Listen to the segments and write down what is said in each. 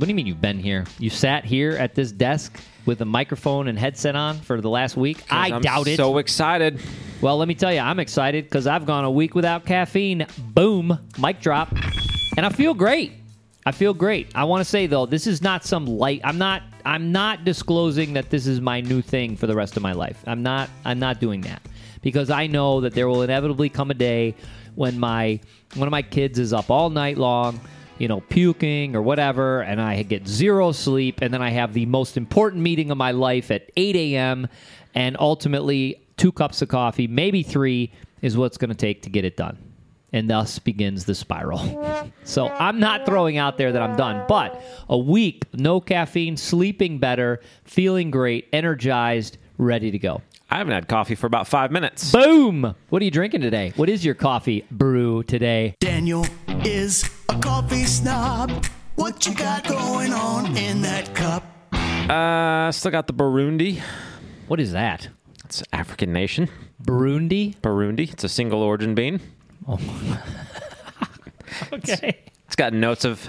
What do you mean you've been here? You sat here at this desk with a microphone and headset on for the last week? I I'm doubt it. So excited. well, let me tell you, I'm excited because I've gone a week without caffeine. Boom, mic drop. And I feel great. I feel great. I want to say though, this is not some light. I'm not. I'm not disclosing that this is my new thing for the rest of my life. I'm not. I'm not doing that because I know that there will inevitably come a day when my one of my kids is up all night long, you know, puking or whatever, and I get zero sleep, and then I have the most important meeting of my life at 8 a.m. and ultimately two cups of coffee, maybe three, is what's going to take to get it done and thus begins the spiral. So I'm not throwing out there that I'm done, but a week, no caffeine, sleeping better, feeling great, energized, ready to go. I haven't had coffee for about five minutes. Boom! What are you drinking today? What is your coffee brew today? Daniel is a coffee snob. What you got going on in that cup? Uh, still got the Burundi. What is that? It's African nation. Burundi? Burundi. It's a single origin bean. Oh. Okay. It's got notes of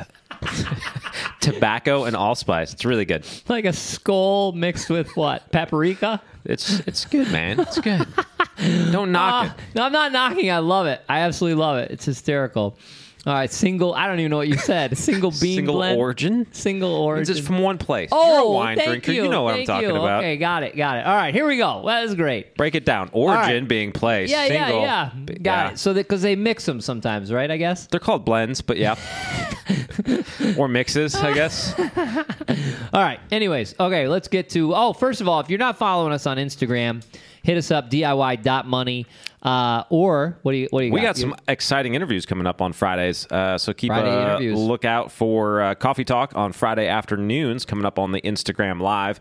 tobacco and allspice. It's really good. Like a skull mixed with what? Paprika? It's it's good, man. It's good. Don't knock Ah, no, I'm not knocking. I love it. I absolutely love it. It's hysterical. All right, single. I don't even know what you said. Single bean Single blend. origin. Single It's origin. just from one place. Oh, You're a wine thank drinker. You. You know what Thank I'm talking you. about. Okay, got it, got it. All right, here we go. That is great. Break it down. Origin right. being place. Yeah, Single. yeah, yeah. Got it. So because they mix them sometimes, right? I guess. They're called blends, but yeah. or mixes, I guess. All right. Anyways, okay, let's get to. Oh, first of all, if you're not following us on Instagram, hit us up diy.money. Uh, or what do you what do you We got? got some exciting interviews coming up on Fridays, uh, so keep Friday a interviews. lookout for uh, Coffee Talk on Friday afternoons coming up on the Instagram Live.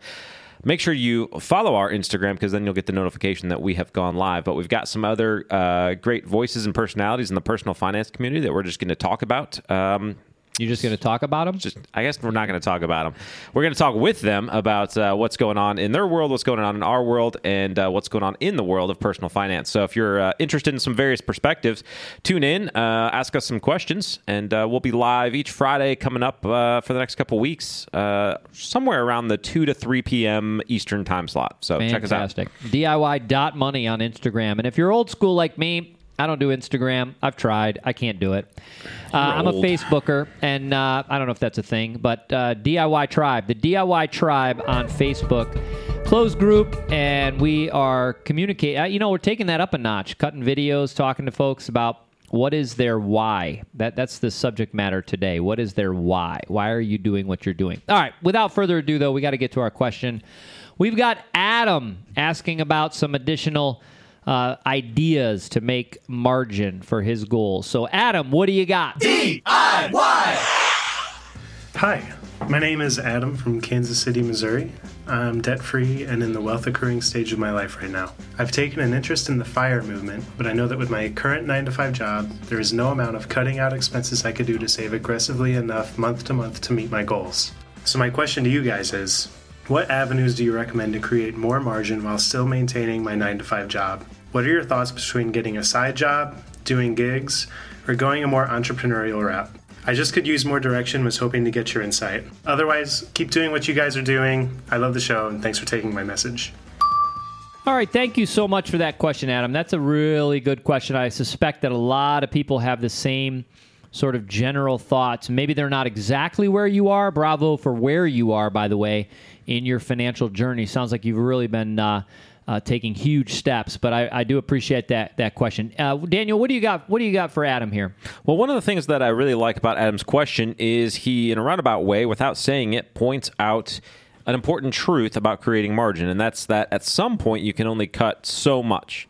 Make sure you follow our Instagram because then you'll get the notification that we have gone live. But we've got some other uh, great voices and personalities in the personal finance community that we're just going to talk about. Um, You're just going to talk about them? just I guess we're not going to talk about them. We're going to talk with them about uh, what's going on in their world, what's going on in our world, and uh, what's going on in the world of personal finance. So if you're uh, interested in some various perspectives, tune in, uh, ask us some questions, and uh, we'll be live each Friday coming up uh, for the next couple weeks, uh, somewhere around the two to three p.m. Eastern time slot. So check us out. Fantastic. DIY.money on Instagram. And if you're old school like me, I don't do Instagram. I've tried. I can't do it. Uh, I'm a old. Facebooker, and uh, I don't know if that's a thing, but uh, DIY Tribe, the DIY Tribe on Facebook, closed group, and we are communicating. Uh, you know, we're taking that up a notch, cutting videos, talking to folks about what is their why. That that's the subject matter today. What is their why? Why are you doing what you're doing? All right. Without further ado, though, we got to get to our question. We've got Adam asking about some additional uh, ideas to make margin for his goals. So, Adam, what do you got? DIY! Hi, my name is Adam from Kansas City, Missouri. I'm debt free and in the wealth accruing stage of my life right now. I've taken an interest in the FIRE movement, but I know that with my current 9 to 5 job, there is no amount of cutting out expenses I could do to save aggressively enough month to month to meet my goals. So, my question to you guys is what avenues do you recommend to create more margin while still maintaining my 9 to 5 job? What are your thoughts between getting a side job, doing gigs, or going a more entrepreneurial route? I just could use more direction, was hoping to get your insight. Otherwise, keep doing what you guys are doing. I love the show, and thanks for taking my message. All right, thank you so much for that question, Adam. That's a really good question. I suspect that a lot of people have the same sort of general thoughts. Maybe they're not exactly where you are. Bravo for where you are, by the way, in your financial journey. Sounds like you've really been uh, uh, taking huge steps. But I, I do appreciate that that question. Uh, Daniel, what do you got? What do you got for Adam here? Well, one of the things that I really like about Adam's question is he, in a roundabout way, without saying it, points out an important truth about creating margin, and that's that at some point you can only cut so much.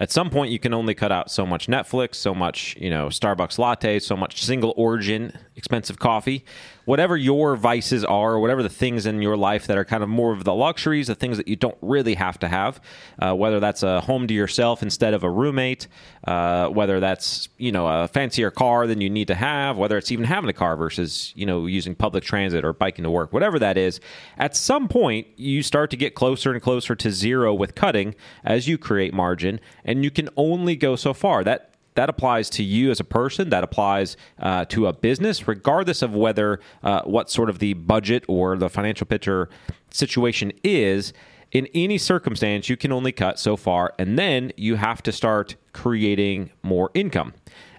At some point, you can only cut out so much Netflix, so much, you know, Starbucks latte so much single origin expensive coffee. Whatever your vices are, or whatever the things in your life that are kind of more of the luxuries, the things that you don't really have to have, uh, whether that's a home to yourself instead of a roommate, uh, whether that's, you know, a fancier car than you need to have, whether it's even having a car versus, you know, using public transit or biking to work, whatever that is, at some point, you start to get closer and closer to zero with cutting as you create margin, and you can only go so far. That that applies to you as a person. That applies uh, to a business, regardless of whether uh, what sort of the budget or the financial picture situation is. In any circumstance, you can only cut so far, and then you have to start creating more income.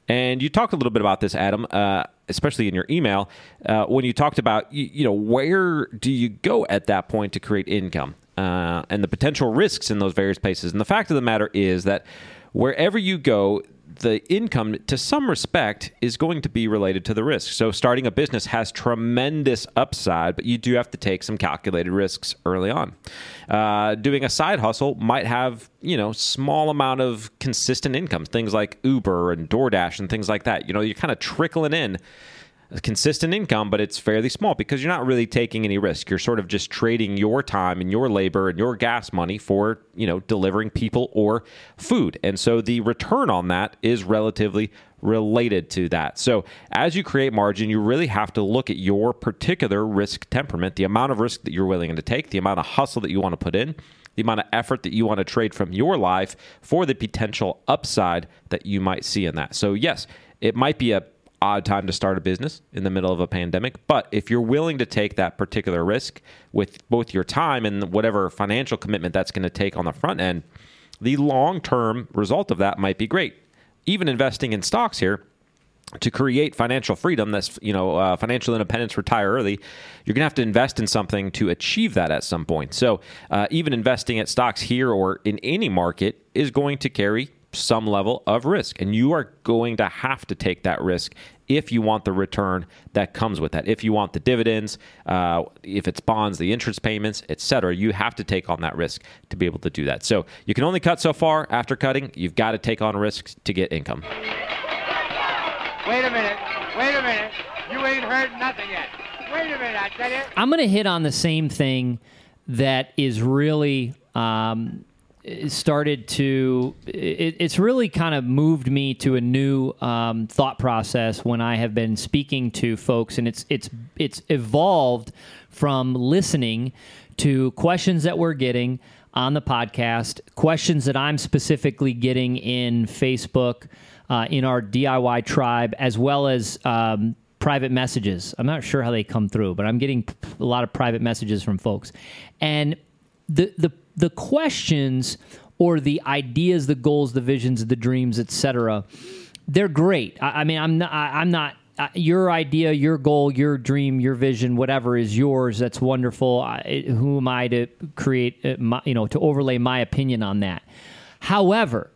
And you talked a little bit about this, Adam, uh, especially in your email, uh, when you talked about you, you, know where do you go at that point to create income uh, and the potential risks in those various places. And the fact of the matter is that wherever you go, the income, to some respect, is going to be related to the risk. So, starting a business has tremendous upside, but you do have to take some calculated risks early on. Uh, doing a side hustle might have, you know, small amount of consistent income, things like Uber and DoorDash and things like that. You know, you're kind of trickling in consistent income, but it's fairly small because you're not really taking any risk. You're sort of just trading your time and your labor and your gas money for, you know, delivering people or food. And so the return on that is relatively related to that. So as you create margin, you really have to look at your particular risk temperament, the amount of risk that you're willing to take, the amount of hustle that you want to put in, the amount of effort that you want to trade from your life for the potential upside that you might see in that. So yes, it might be a odd time to start a business in the middle of a pandemic. But if you're willing to take that particular risk with both your time and whatever financial commitment that's going to take on the front end, the long term result of that might be great. Even investing in stocks here to create financial freedom that's you know uh, financial independence retire early you're going to have to invest in something to achieve that at some point so uh, even investing at stocks here or in any market is going to carry some level of risk. And you are going to have to take that risk if you want the return that comes with that. If you want the dividends, uh, if it's bonds, the interest payments, etc., you have to take on that risk to be able to do that. So you can only cut so far. After cutting, you've got to take on risks to get income. Wait a minute. Wait a minute. You ain't heard nothing yet. Wait a minute, I tell you. I'm going to hit on the same thing that is really um, started to it, it's really kind of moved me to a new um, thought process when I have been speaking to folks, and it's it's it's evolved from listening to questions that we're getting on the podcast, questions that I'm specifically getting in Facebook, uh, in our DIY tribe, as well as um, private messages. I'm not sure how they come through, but I'm getting a lot of private messages from folks, and the the the questions or the ideas, the goals, the visions, the dreams, etc. They're great. I, I, mean, I'm not. I, am not. Uh, your idea, your goal, your dream, your vision, whatever is yours. That's wonderful. I, who am I to create? Uh, my, you know, to overlay my opinion on that. However,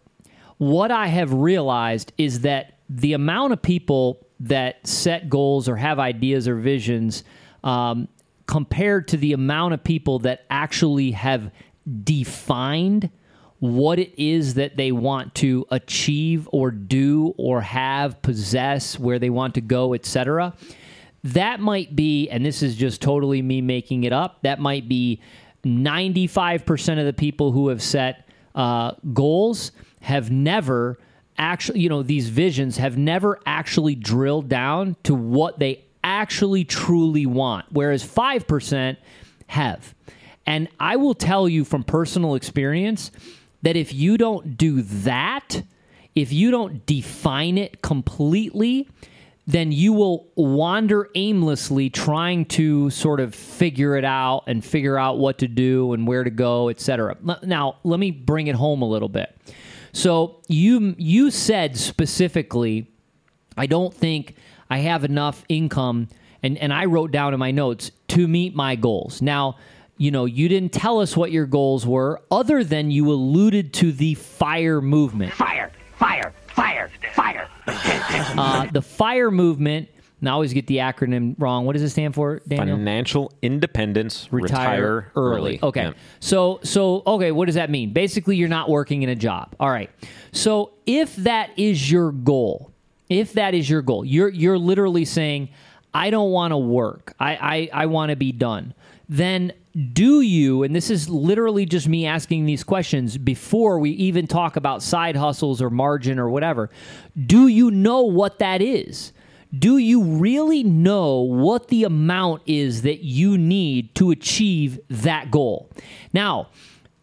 what I have realized is that the amount of people that set goals or have ideas or visions um, compared to the amount of people that actually have defined what it is that they want to achieve or do or have, possess, where they want to go, etc. That might be, and this is just totally me making it up, that might be 95% of the people who have set uh, goals have never actually, you know, these visions have never actually drilled down to what they actually truly want, whereas 5% have. And I will tell you from personal experience that if you don't do that, if you don't define it completely, then you will wander aimlessly trying to sort of figure it out and figure out what to do and where to go, etc. Now, let me bring it home a little bit. So, you you said specifically, I don't think I have enough income and and I wrote down in my notes to meet my goals. Now, you know, you didn't tell us what your goals were, other than you alluded to the fire movement. Fire, fire, fire, fire. uh, the fire movement And I always get the acronym wrong. What does it stand for, Daniel? Financial independence, retire, early. Okay. Yeah. So so okay, what does that mean? Basically, you're not working in a job. All right. So if that is your goal, if that is your goal, you're you're literally saying, I don't want to work. I I, I want to be done. Then do you, and this is literally just me asking these questions before we even talk about side hustles or margin or whatever, do you know what that is? do you really know what the amount is that you need to achieve that goal? Now,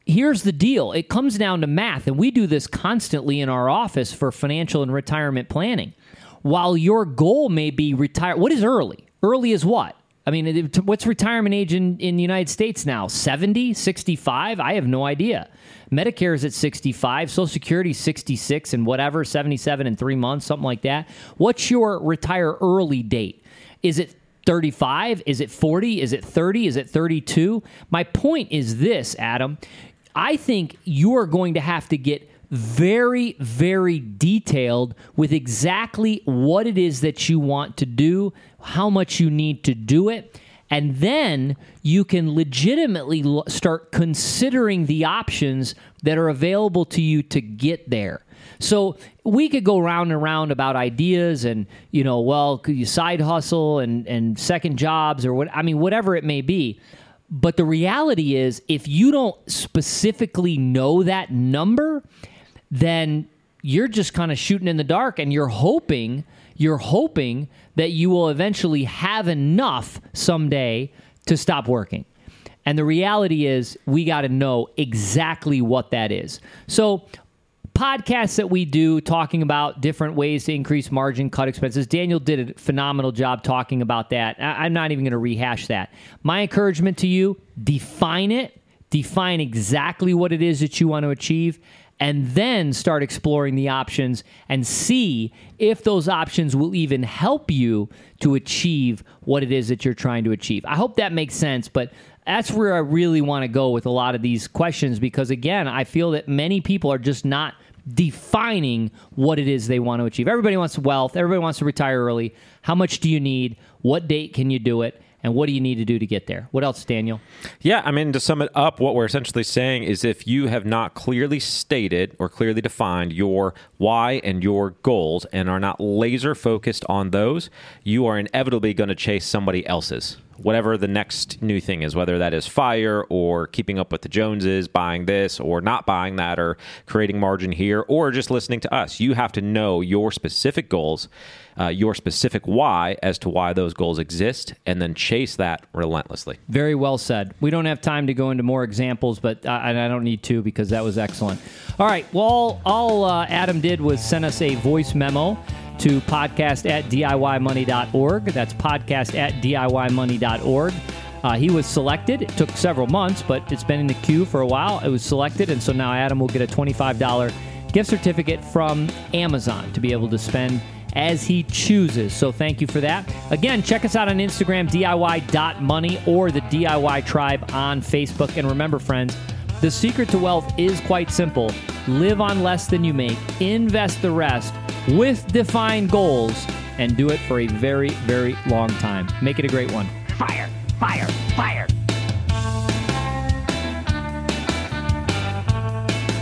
here's the deal it comes down to math, and we do this constantly in our office for financial and retirement planning. While your goal may be retire, what is early? Early is what? I mean, what's retirement age in, in the United States now? 70, 65? I have no idea. Medicare is at 65, Social Security 66 and whatever, 77 in three months, something like that. What's your retire early date? Is it 35? Is it 40? Is it 30? Is it 32? My point is this, Adam. I think you're going to have to get very, very detailed with exactly what it is that you want to do, how much you need to do it. And then you can legitimately start considering the options that are available to you to get there. So we could go round and round about ideas and, you know, well, could you side hustle and, and second jobs or what? I mean, whatever it may be. But the reality is, if you don't specifically know that number, then you're just kind of shooting in the dark and you're hoping you're hoping that you will eventually have enough someday to stop working. And the reality is we got to know exactly what that is. So podcasts that we do talking about different ways to increase margin, cut expenses. Daniel did a phenomenal job talking about that. I- I'm not even going to rehash that. My encouragement to you define it, define exactly what it is that you want to achieve, and then start exploring the options and see if those options will even help you to achieve what it is that you're trying to achieve. I hope that makes sense, but that's where I really want to go with a lot of these questions because, again, I feel that many people are just not defining what it is they want to achieve. Everybody wants wealth, everybody wants to retire early. How much do you need? What date can you do it? And what do you need to do to get there? What else, Daniel? Yeah, I mean, to sum it up, what we're essentially saying is if you have not clearly stated or clearly defined your why and your goals and are not laser focused on those, you are inevitably going to chase somebody else's. Whatever the next new thing is, whether that is fire or keeping up with the Joneses, buying this or not buying that, or creating margin here, or just listening to us. You have to know your specific goals, uh, your specific why as to why those goals exist, and then chase that relentlessly. Very well said. We don't have time to go into more examples, but I, I don't need to because that was excellent. All right. Well, all, uh, Adam did was send us a voice memo to podcast at DIYmoney.org. That's podcast at DIYmoney.org. Uh, he was selected. It took several months, but it's been in the queue for a while. It was selected, and so now Adam will get a $25 gift certificate from Amazon to be able to spend as he chooses. So thank you for that. Again, check us out on Instagram, DIY.money, or the DIY Tribe on Facebook. And remember, friends, the secret to wealth is quite simple live on less than you make, invest the rest with defined goals, and do it for a very, very long time. Make it a great one. Fire! Fire! Fire!